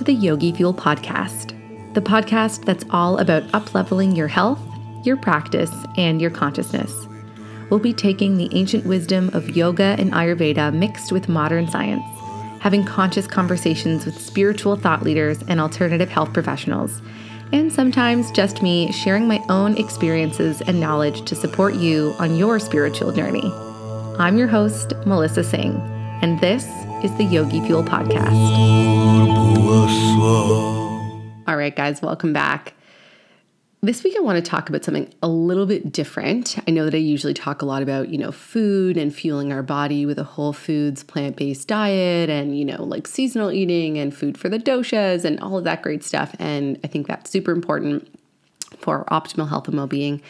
To the Yogi Fuel Podcast, the podcast that's all about upleveling your health, your practice, and your consciousness. We'll be taking the ancient wisdom of yoga and Ayurveda mixed with modern science, having conscious conversations with spiritual thought leaders and alternative health professionals, and sometimes just me sharing my own experiences and knowledge to support you on your spiritual journey. I'm your host, Melissa Singh, and this is the Yogi Fuel Podcast. All right, guys, welcome back. This week, I want to talk about something a little bit different. I know that I usually talk a lot about, you know, food and fueling our body with a whole foods, plant based diet and, you know, like seasonal eating and food for the doshas and all of that great stuff. And I think that's super important for optimal health and well being.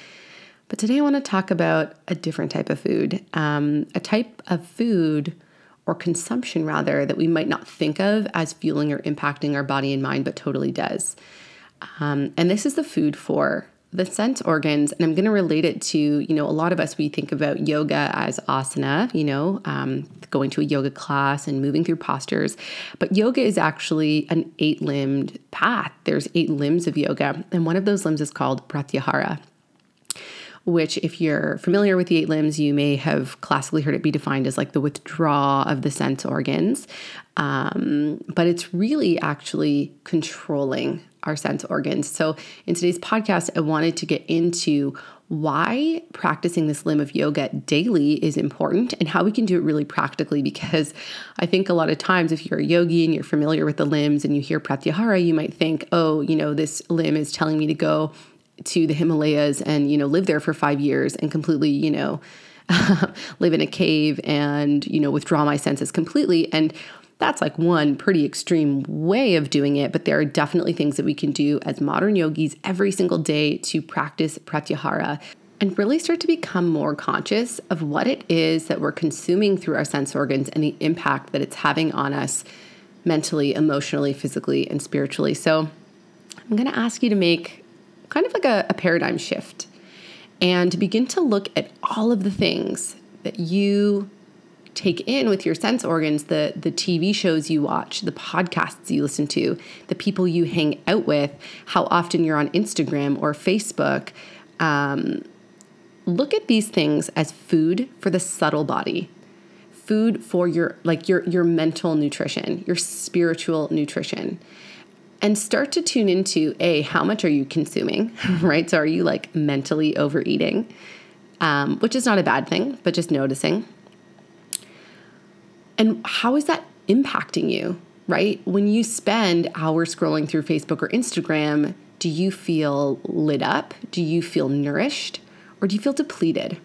But today, I want to talk about a different type of food, um, a type of food or consumption rather that we might not think of as fueling or impacting our body and mind, but totally does. Um, and this is the food for the sense organs and i'm going to relate it to you know a lot of us we think about yoga as asana you know um, going to a yoga class and moving through postures but yoga is actually an eight limbed path there's eight limbs of yoga and one of those limbs is called pratyahara which, if you're familiar with the eight limbs, you may have classically heard it be defined as like the withdrawal of the sense organs. Um, but it's really actually controlling our sense organs. So, in today's podcast, I wanted to get into why practicing this limb of yoga daily is important and how we can do it really practically. Because I think a lot of times, if you're a yogi and you're familiar with the limbs and you hear pratyahara, you might think, oh, you know, this limb is telling me to go to the Himalayas and, you know, live there for five years and completely, you know, live in a cave and, you know, withdraw my senses completely. And that's like one pretty extreme way of doing it, but there are definitely things that we can do as modern yogis every single day to practice pratyahara and really start to become more conscious of what it is that we're consuming through our sense organs and the impact that it's having on us mentally, emotionally, physically, and spiritually. So, I'm going to ask you to make kind of like a, a paradigm shift and begin to look at all of the things that you take in with your sense organs the the TV shows you watch, the podcasts you listen to, the people you hang out with, how often you're on Instagram or Facebook. Um, look at these things as food for the subtle body, food for your like your your mental nutrition, your spiritual nutrition and start to tune into a how much are you consuming right? So are you like mentally overeating? Um, which is not a bad thing but just noticing. And how is that impacting you right? When you spend hours scrolling through facebook or instagram do you feel lit up? Do you feel nourished? Or do you feel depleted?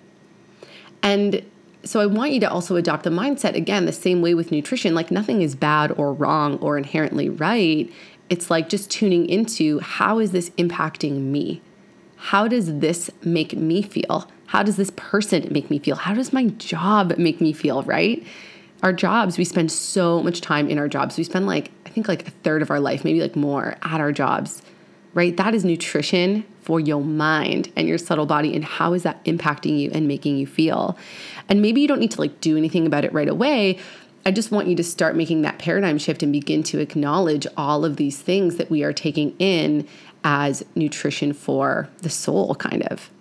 And so I want you to also adopt the mindset again, the same way with nutrition. Like nothing is bad or wrong or inherently right it's like just tuning into how is this impacting me? How does this make me feel? How does this person make me feel? How does my job make me feel, right? Our jobs, we spend so much time in our jobs. We spend like, I think like a third of our life, maybe like more at our jobs, right? That is nutrition for your mind and your subtle body. And how is that impacting you and making you feel? And maybe you don't need to like do anything about it right away, I just want you to start making that paradigm shift and begin to acknowledge all of these things that we are taking in as nutrition for the soul, kind of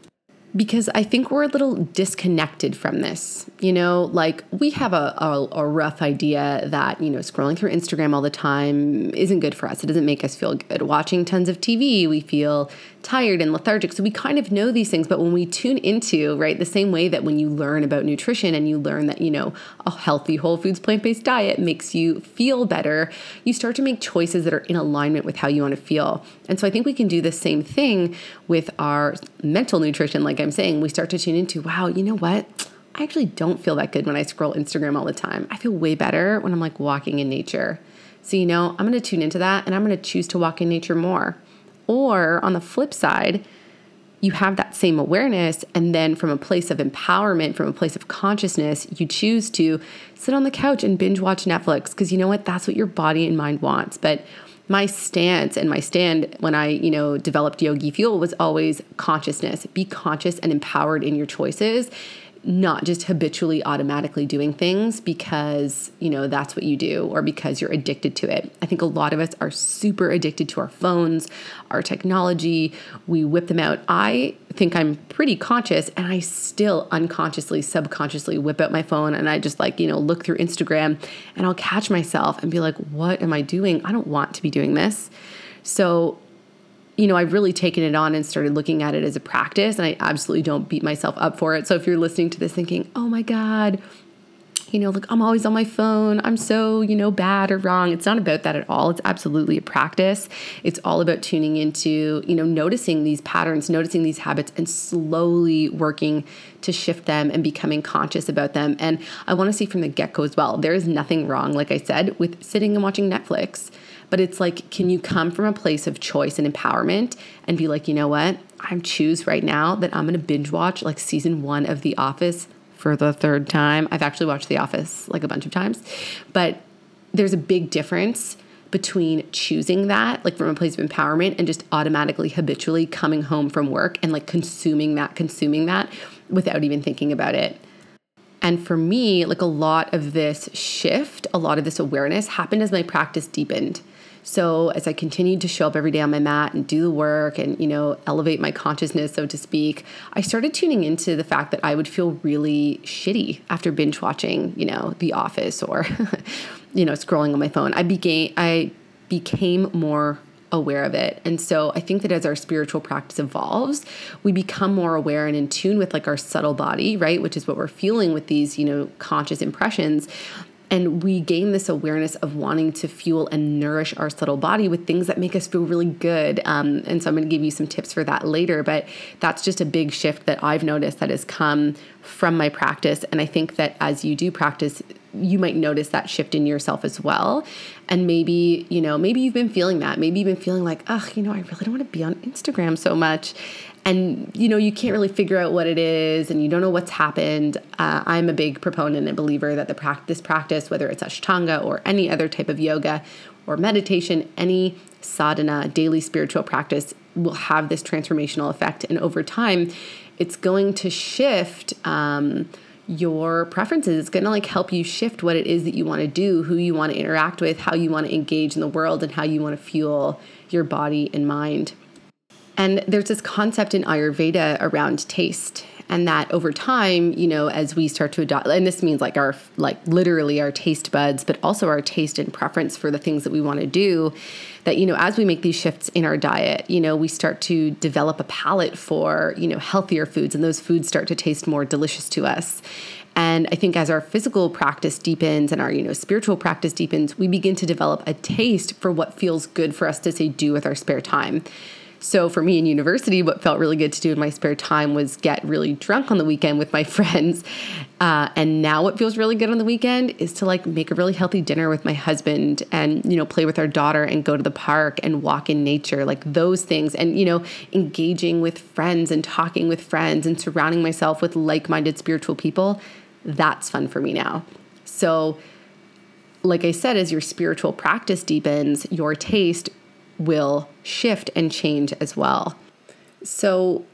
because I think we're a little disconnected from this. You know, like we have a, a, a, rough idea that, you know, scrolling through Instagram all the time isn't good for us. It doesn't make us feel good. Watching tons of TV, we feel tired and lethargic. So we kind of know these things. But when we tune into, right, the same way that when you learn about nutrition and you learn that, you know, a healthy, whole foods, plant based diet makes you feel better, you start to make choices that are in alignment with how you want to feel. And so I think we can do the same thing with our mental nutrition, like I'm saying, we start to tune into, wow, you know what? I actually don't feel that good when I scroll Instagram all the time. I feel way better when I'm like walking in nature. So, you know, I'm going to tune into that and I'm going to choose to walk in nature more. Or on the flip side, you have that same awareness, and then from a place of empowerment, from a place of consciousness, you choose to sit on the couch and binge watch Netflix because you know what? That's what your body and mind wants. But my stance and my stand when I, you know, developed Yogi Fuel was always consciousness. Be conscious and empowered in your choices. Not just habitually automatically doing things because, you know, that's what you do or because you're addicted to it. I think a lot of us are super addicted to our phones, our technology. We whip them out. I think I'm pretty conscious and I still unconsciously, subconsciously whip out my phone and I just like, you know, look through Instagram and I'll catch myself and be like, what am I doing? I don't want to be doing this. So you know, I've really taken it on and started looking at it as a practice, and I absolutely don't beat myself up for it. So if you're listening to this thinking, oh my God, you know, like I'm always on my phone, I'm so, you know, bad or wrong, it's not about that at all. It's absolutely a practice. It's all about tuning into, you know, noticing these patterns, noticing these habits, and slowly working to shift them and becoming conscious about them. And I want to see from the get go as well, there is nothing wrong, like I said, with sitting and watching Netflix but it's like, can you come from a place of choice and empowerment and be like, you know what? I choose right now that I'm to binge watch like season one of The Office for the third time. I've actually watched The Office like a bunch of times, but there's a big difference between choosing that, like from a place of empowerment, and just automatically, habitually coming home from work and like consuming that, consuming that without even thinking about it. And for me, like a lot of this shift, a lot of this awareness happened as my practice deepened. So as I continued to show up every day on my mat and do the work and, you know, elevate my consciousness, so to speak, I started tuning into the fact that I would feel really shitty after binge watching, you know, The Office or, you know, scrolling on my phone. I began, I became more aware of it. And so I think that as our spiritual practice evolves, we become more aware and in tune with like our subtle body, right? Which is what we're feeling with these, you know, conscious impressions. And we gain this awareness of wanting to fuel and nourish our subtle body with things that make us feel really good. Um, and so I'm going to give you some tips for that later. But that's just a big shift that I've noticed that has come from my practice. And I think that as you do practice, you might notice that shift in yourself as well. And maybe, you know, maybe you've been feeling that. Maybe you've been feeling like, ugh, you know, I really don't want to be on Instagram so much and you know you can't really figure out what it is and you don't know what's happened. Uh, i'm a big proponent and believer that the practice practice whether it's ashtanga or any other type of yoga or meditation any sadhana daily spiritual practice will have this transformational effect. And over time it's going to shift um, your preferences. It's going to like help you shift what it is that you want to do who you want to interact with how you want to engage in the world and how you want to fuel your body and mind and there's this concept in Ayurveda around taste and that over time you know as we start to adopt and this means like our like literally our taste buds but also our taste and preference for the things that we want to do that you know as we make these shifts in our diet you know we start to develop a palate for you know healthier foods and those foods start to taste more delicious to us. And i think as our physical practice deepens and our you know spiritual practice deepens we begin to develop a taste for what feels good for us to say do with our spare time so for me in university, what felt really good to do in my spare time was get really drunk on the weekend with my friends. Uh, and now what feels really good on the weekend is to like make a really healthy dinner with my husband and, you know, play with our daughter and go to the park and walk in nature, like those things. And, you know, engaging with friends and talking with friends and surrounding myself with like minded spiritual people. That's fun for me now. So, like I said, as your spiritual practice deepens, your taste will shift and change as well. So,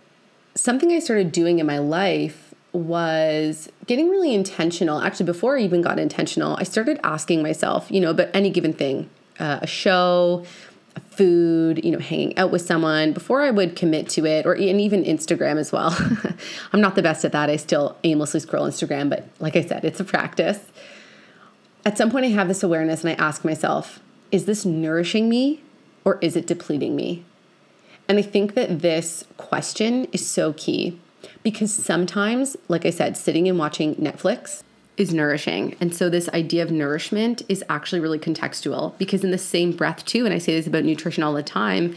something I started doing in my life was getting really intentional. Actually, before I even got intentional, I started asking myself, you know, about any given thing uh, a show, food, you know, hanging out with someone before I would commit to it, or and even Instagram as well. I'm not the best at that. I still aimlessly scroll Instagram, but like I said, it's a practice. At some point, I have this awareness and I ask myself, is this nourishing me or is it depleting me? And I think that this question is so key because sometimes, like I said, sitting and watching Netflix is nourishing. And so, this idea of nourishment is actually really contextual because, in the same breath, too, and I say this about nutrition all the time,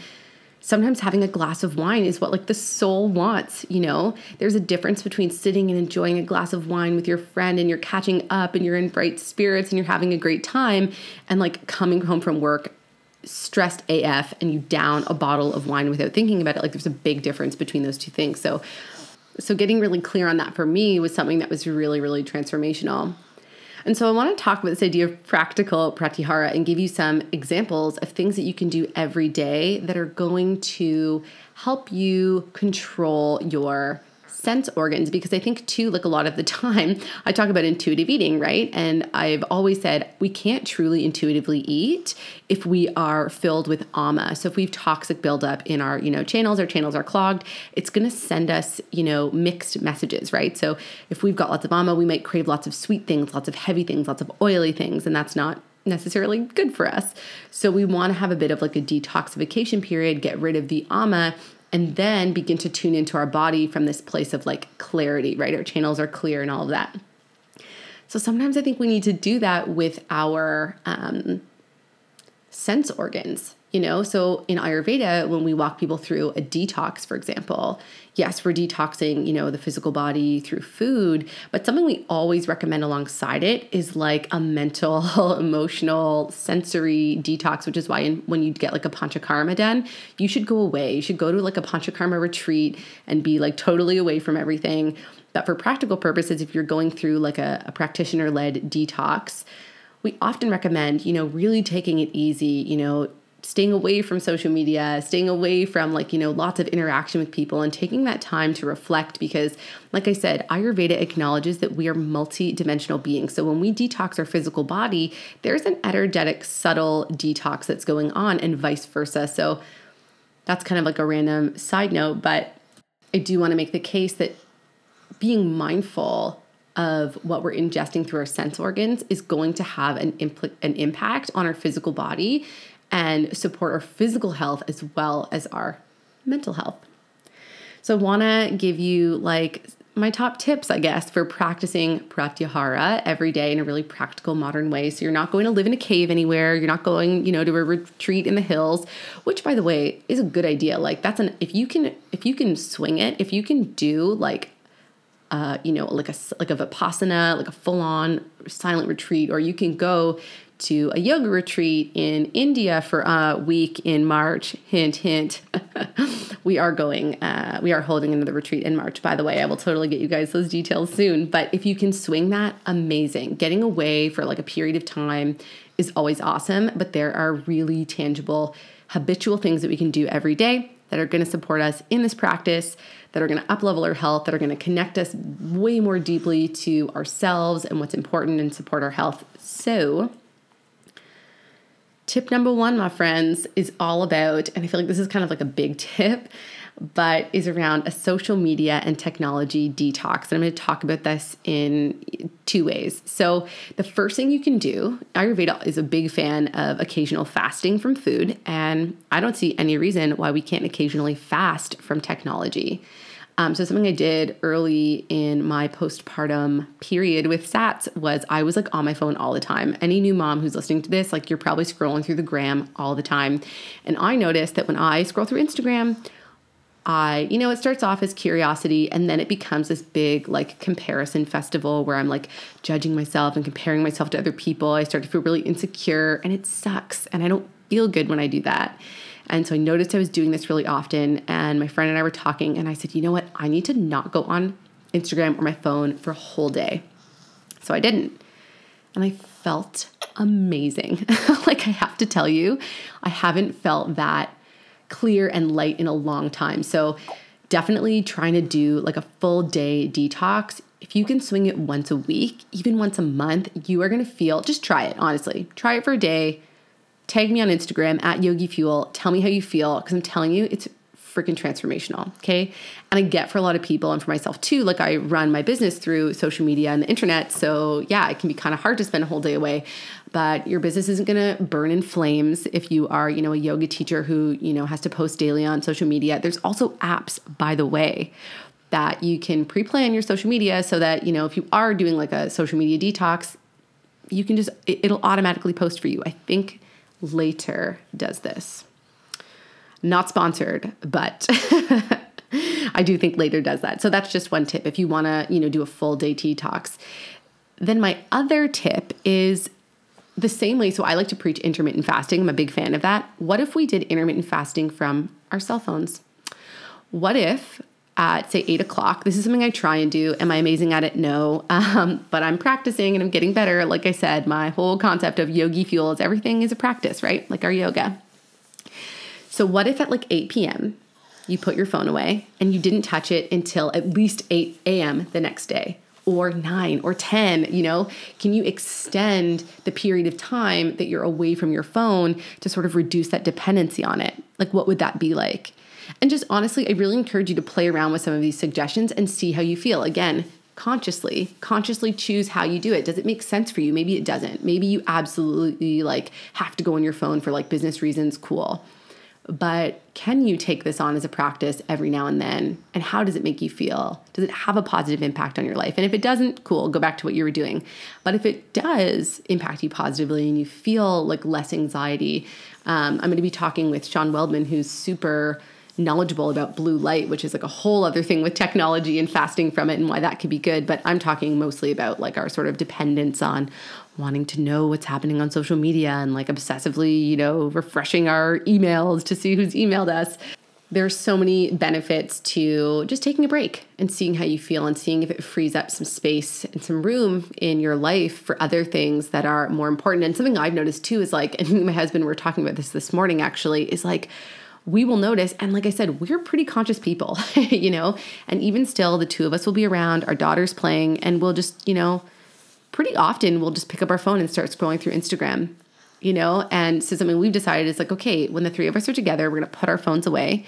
sometimes having a glass of wine is what like the soul wants you know there's a difference between sitting and enjoying a glass of wine with your friend and you're catching up and you're in bright spirits and you're having a great time and like coming home from work stressed AF and you down a bottle of wine without thinking about it, like there's a big difference between those two things. So so getting really clear on that for me was something that was really, really transformational. And so I want to talk about this idea of practical pratyahara and give you some examples of things that you can do every day that are going to help you control your sense organs because I think too, like a lot of the time, I talk about intuitive eating, right? And I've always said we can't truly intuitively eat if we are filled with ama. So if we've toxic buildup in our, you know, channels, our channels are clogged, it's gonna send us, you know, mixed messages, right? So if we've got lots of ama, we might crave lots of sweet things, lots of heavy things, lots of oily things, and that's not necessarily good for us. So we want to have a bit of like a detoxification period, get rid of the ama and then begin to tune into our body from this place of like clarity, right? Our channels are clear and all of that. So sometimes I think we need to do that with our um, sense organs you know so in ayurveda when we walk people through a detox for example yes we're detoxing you know the physical body through food but something we always recommend alongside it is like a mental emotional sensory detox which is why in, when you get like a panchakarma done you should go away. You should go to like a panchakarma retreat and be like totally away from everything. But for practical purposes if you're going through like a, a practitioner led detox we often recommend, you know, really taking it easy, you know, staying away from social media, staying away from like, you know, lots of interaction with people and taking that time to reflect because like I said, Ayurveda acknowledges that we are multi-dimensional beings. So when we detox our physical body, there's an energetic subtle detox that's going on and vice versa. So that's kind of like a random side note, but I do want to make the case that being mindful of what we're ingesting through our sense organs is going to have an, impl- an impact on our physical body and support our physical health as well as our mental health. So, I want to give you like my top tips, I guess, for practicing pratyahara every day in a really practical, modern way. So you're not going to live in a cave anywhere. You're not going, you know, to a retreat in the hills, which, by the way, is a good idea. Like that's an if you can if you can swing it, if you can do like uh, you know, like a like a vipassana, like a full on silent retreat, or you can go to a yoga retreat in India for a week in March. Hint, hint. we are going, uh, we are holding another retreat in March, by the way. I will totally get you guys those details soon. But if you can swing that, amazing. Getting away for like a period of time is always awesome. But there are really tangible, habitual things that we can do every day that are going to support us in this practice, that are going to uplevel our health, that are going to connect us way more deeply to ourselves and what's important and support our health. So, Tip number one, my friends, is all about, and I feel like this is kind of like a big tip, but is around a social media and technology detox. And I'm going to talk about this in two ways. So, the first thing you can do, Ayurveda is a big fan of occasional fasting from food, and I don't see any reason why we can't occasionally fast from technology. Um, so something I did early in my postpartum period with Sats was I was like on my phone all the time. Any new mom who's listening to this, like you're probably scrolling through the gram all the time. And I noticed that when I scroll through Instagram, I, you know, it starts off as curiosity and then it becomes this big like comparison festival where I'm like judging myself and comparing myself to other people. I start to feel really insecure and it sucks. And I don't feel good when I do that. And so I noticed I was doing this really often. And my friend and I were talking, and I said, you know what? I need to not go on Instagram or my phone for a whole day. So I didn't. And I felt amazing. like I have to tell you, I haven't felt that clear and light in a long time. So definitely trying to do like a full day detox. If you can swing it once a week, even once a month, you are to feel just try it, honestly. Try it for a day tag me on Instagram at Yogi Fuel. Tell me how you feel because I'm telling you, it's freaking transformational. Okay. And I get for a lot of people and for myself too, like I run my business through social media and the internet. So yeah, it can be kind of hard to spend a whole day away, but your business isn't going to burn in flames if you are, you know, a yoga teacher who, you know, has to post daily on social media. There's also apps, by the way, that you can pre-plan your social media so that, you know, if you are doing like a social media detox, you can just, it'll automatically post for you. I think Later does this. Not sponsored, but I do think Later does that. So that's just one tip if you want to, you know, do a full day detox. Then my other tip is the same way. So I like to preach intermittent fasting. I'm a big fan of that. What if we did intermittent fasting from our cell phones? What if at say eight o'clock. This is something I try and do. Am I amazing at it? No. Um, but I'm practicing and I'm getting better. Like I said, my whole concept of yogi fuel is everything is a practice, right? Like our yoga. So, what if at like 8 p.m., you put your phone away and you didn't touch it until at least 8 a.m. the next day or 9 or 10 you know can you extend the period of time that you're away from your phone to sort of reduce that dependency on it like what would that be like and just honestly i really encourage you to play around with some of these suggestions and see how you feel. Again consciously consciously choose how you do it. Does it make sense for you? Maybe it doesn't. Maybe you absolutely like have to go on your phone for like business reasons. Cool. But can you take this on as a practice every now and then? And how does it make you feel? Does it have a positive impact on your life? And if it doesn't cool go back to what you were doing. But if it does impact you positively and you feel like less anxiety um, i'm going to be talking with sean weldman who's super knowledgeable about blue light, which is like a whole other thing with technology and fasting from it and why that could be good. But I'm talking mostly about like our sort of dependence on wanting to know what's happening on social media and like obsessively, you know, refreshing our emails to see who's emailed us. There's so many benefits to just taking a break and seeing how you feel and seeing if it frees up some space and some room in your life for other things that are more important. And something I've noticed too is like, and my husband, we are talking about this this morning actually, is like, we will notice. And like I said, we're pretty conscious people, you know, and even still, the two of us will be around, our daughter's playing, and we'll just, you know, pretty often we'll just pick up our phone and start scrolling through Instagram, you know? And so something we've decided is like, okay, when the three of us are together, we're gonna put our phones away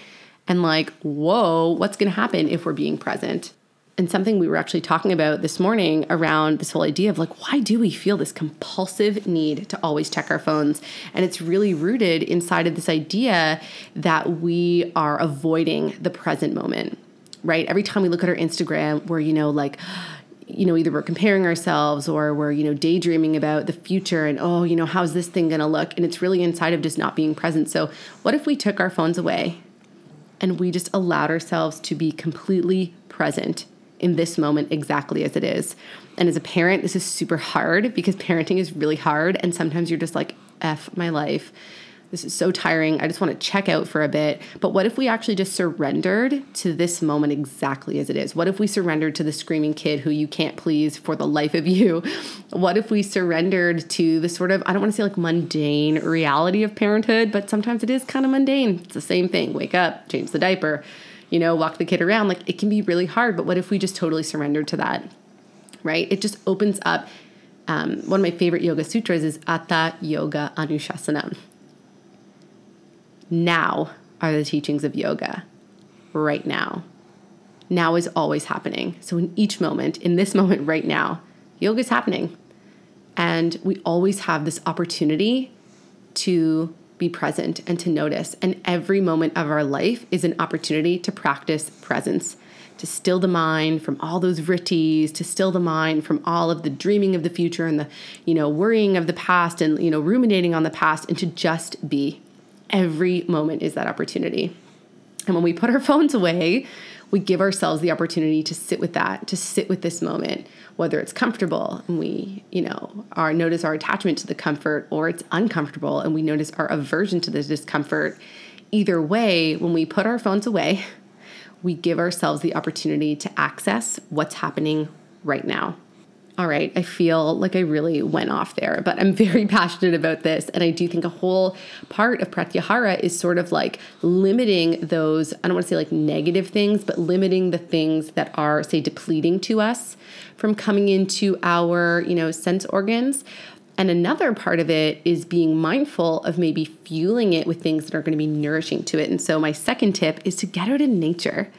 and like, whoa, what's gonna happen if we're being present? And something we were actually talking about this morning around this whole idea of like why do we feel this compulsive need to always check our phones? And it's really rooted inside of this idea that we are avoiding the present moment right? Every time we look at our instagram we're you know like you know either we're comparing ourselves or we're you know daydreaming about the future and oh you know how's this thing going to look? And it's really inside of just not being present. So what if we took our phones away and we just allowed ourselves to be completely present in this moment exactly as it is. And as a parent, this is super hard because parenting is really hard. And sometimes you're just like, F my life. This is so tiring. I just want to check out for a bit. But what if we actually just surrendered to this moment exactly as it is? What if we surrendered to the screaming kid who you can't please for the life of you? What if we surrendered to the sort of, I don't want to say like mundane reality of parenthood, but sometimes it is kind of mundane. It's the same thing wake up, change the diaper you know, walk the kid around. Like it can be really hard, but what if we just totally surrendered to that? Right? It just opens up. Um, one of my favorite yoga sutras is Atha Yoga Anushasanam. Now are the teachings of yoga. Right now. Now is always happening. So, in each moment, in this moment right now, yoga is happening. And we always have this opportunity to be present and to notice. And every moment of our life is an opportunity to practice presence, to still the mind from all those vrittis, to still the mind from all of the dreaming of the future and the, you know, worrying of the past and, you know, ruminating on the past and to just be. Every moment is that opportunity. And when we put our phones away, we give ourselves the opportunity to sit with that, to sit with this moment, whether it's comfortable and we, you know, our notice our attachment to the comfort or it's uncomfortable and we notice our aversion to the discomfort. Either way, when we put our phones away, we give ourselves the opportunity to access what's happening right now all right, I feel like I really went off there, but I'm very passionate about this. And I do think a whole part of pratyahara is sort of like limiting those, I don't want to say like negative things, but limiting the things that are, say, depleting to us from coming into our, you know, sense organs. And another part of it is being mindful of maybe fueling it with things that are going to be nourishing to it. And so, my second tip is to get out in nature.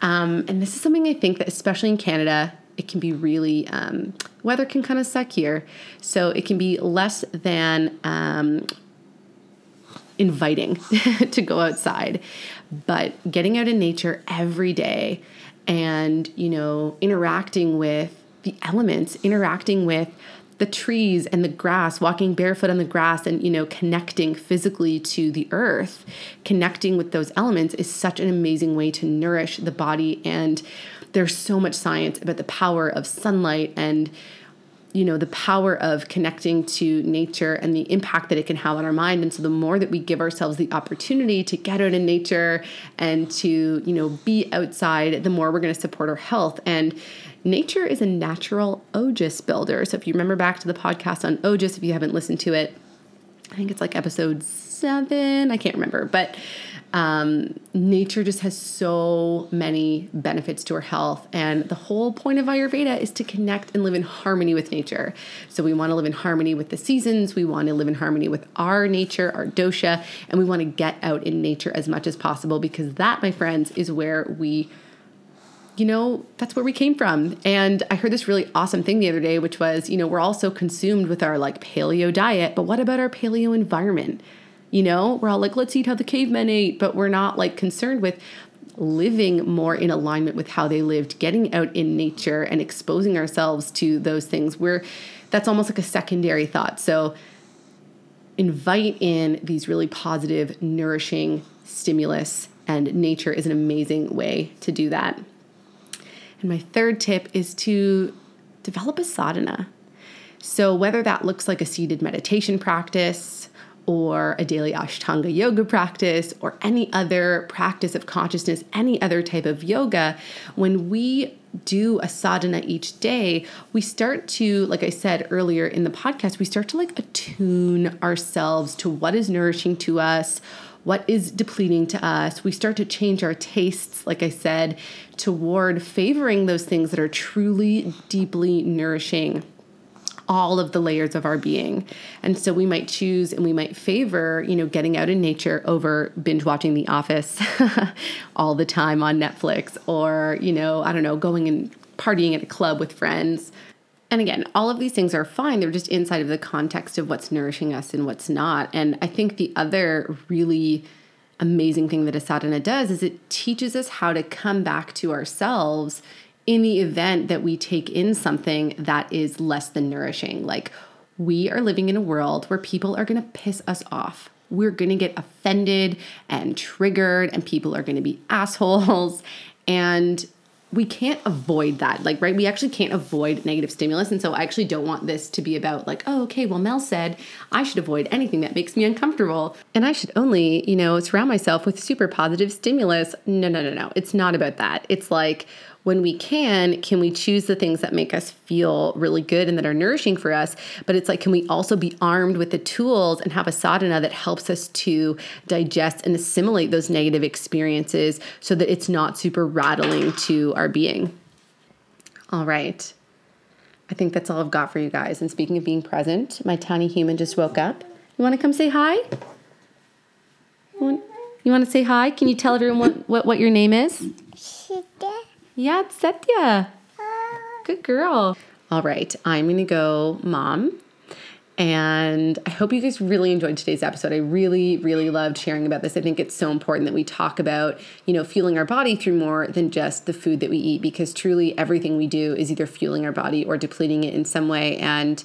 Um, and this is something I think that, especially in Canada, it can be really um, weather can kind of suck here. So it can be less than um, inviting to go outside. But getting out in nature every day and you know interacting with the elements interacting with the trees and the grass walking barefoot on the grass and you know connecting physically to the earth connecting with those elements is such an amazing way to nourish the body and there's so much science about the power of sunlight and you know the power of connecting to nature and the impact that it can have on our mind. And so the more that we give ourselves the opportunity to get out in nature and to you know be outside the more we're going to support our health. And nature is a natural ojas builder. So if you remember back to the podcast on ojas if you haven't listened to it i think it's like episode seven i can't remember. But Um, nature just has so many benefits to our health. And the whole point of Ayurveda is to connect and live in harmony with nature. So we want to live in harmony with the seasons, we want to live in harmony with our nature, our dosha, and we want to get out in nature as much as possible because that, my friends, is where we you know, that's where we came from. And I heard this really awesome thing the other day, which was, you know, we're all so consumed with our like paleo diet, but what about our paleo environment? You know, we're all like, let's eat how the cavemen ate, but we're not like concerned with living more in alignment with how they lived, getting out in nature and exposing ourselves to those things. We're that's almost like a secondary thought. So invite in these really positive, nourishing stimulus, and nature is an amazing way to do that. And my third tip is to develop a sadhana. So, whether that looks like a seated meditation practice, or a daily Ashtanga yoga practice, or any other practice of consciousness, any other type of yoga, when we do a sadhana each day, we start to, like I said earlier in the podcast, we start to like attune ourselves to what is nourishing to us, what is depleting to us. We start to change our tastes, like I said, toward favoring those things that are truly deeply nourishing all of the layers of our being. And so we might choose and we might favor, you know, getting out in nature over binge watching The Office all the time on Netflix or, you know, I don't know, going and partying at a club with friends. And again, all of these things are fine. They're just inside of the context of what's nourishing us and what's not. And I think the other really amazing thing that a sadhana does is it teaches us how to come back to ourselves in the event that we take in something that is less than nourishing. Like we are living in a world where people are going to piss us off. We're going to get offended and triggered, and people are going to be assholes. And we can't avoid that. Like, right? We actually can't avoid negative stimulus. And so I actually don't want this to be about, like, oh, okay, well, Mel said I should avoid anything that makes me uncomfortable. And I should only, you know, surround myself with super positive stimulus. No, no, no, no. It's not about that. It's like, when we can, can we choose the things that make us feel really good and that are nourishing for us? But it's like, can we also be armed with the tools and have a sadhana that helps us to digest and assimilate those negative experiences so that it's not super rattling to our being? All right. I think that's all I've got for you guys. And speaking of being present, my tiny human just woke up. You want to come say hi? You want, you want to say hi? Can you tell everyone what, what, what your name is? Yeah, it's Satya. Ah. Good girl. All right, I'm going to go, mom. And I hope you guys really enjoyed today's episode. I really, really loved sharing about this. I think it's so important that we talk about, you know, fueling our body through more than just the food that we eat, because truly everything we do is either fueling our body or depleting it in some way. And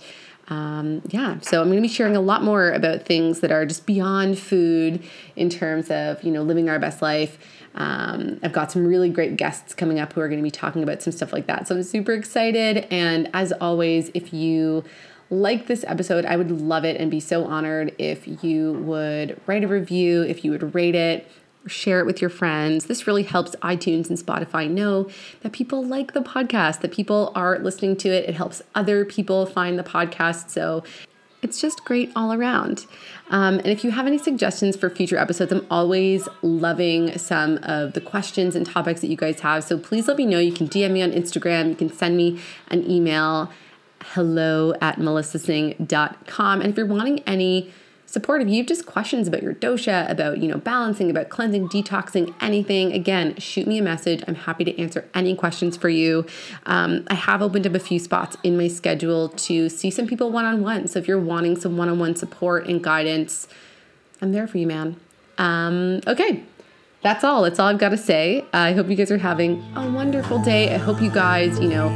um, yeah, so I'm going to be sharing a lot more about things that are just beyond food in terms of, you know, living our best life um, I've got some really great guests coming up who are going to be talking about some stuff like that. So I'm super excited. And as always, if you like this episode, I would love it and be so honored if you would write a review, if you would rate it, share it with your friends. This really helps iTunes and Spotify know that people like the podcast, that people are listening to it. It helps other people find the podcast. So it's just great all around. Um, and if you have any suggestions for future episodes, I'm always loving some of the questions and topics that you guys have. So please let me know. You can DM me on Instagram, you can send me an email hello at melissasingh.com. And if you're wanting any support if you have just questions about your dosha, about, you know, balancing, about cleansing, detoxing, anything, again, shoot me a message. I'm happy to answer any questions for you. Um, I have opened up a few spots in my schedule to see some people one on one. So if you're wanting some one on one support and guidance, I'm there for you, man. Um, okay. That's all. That's all I've got to say. I hope you guys are having a wonderful day. I hope you guys, you know,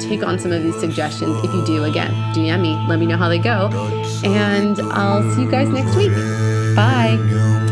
take on some of these suggestions. If you do, again, DM me. Let me know how they go. And I'll see you guys next week. Bye.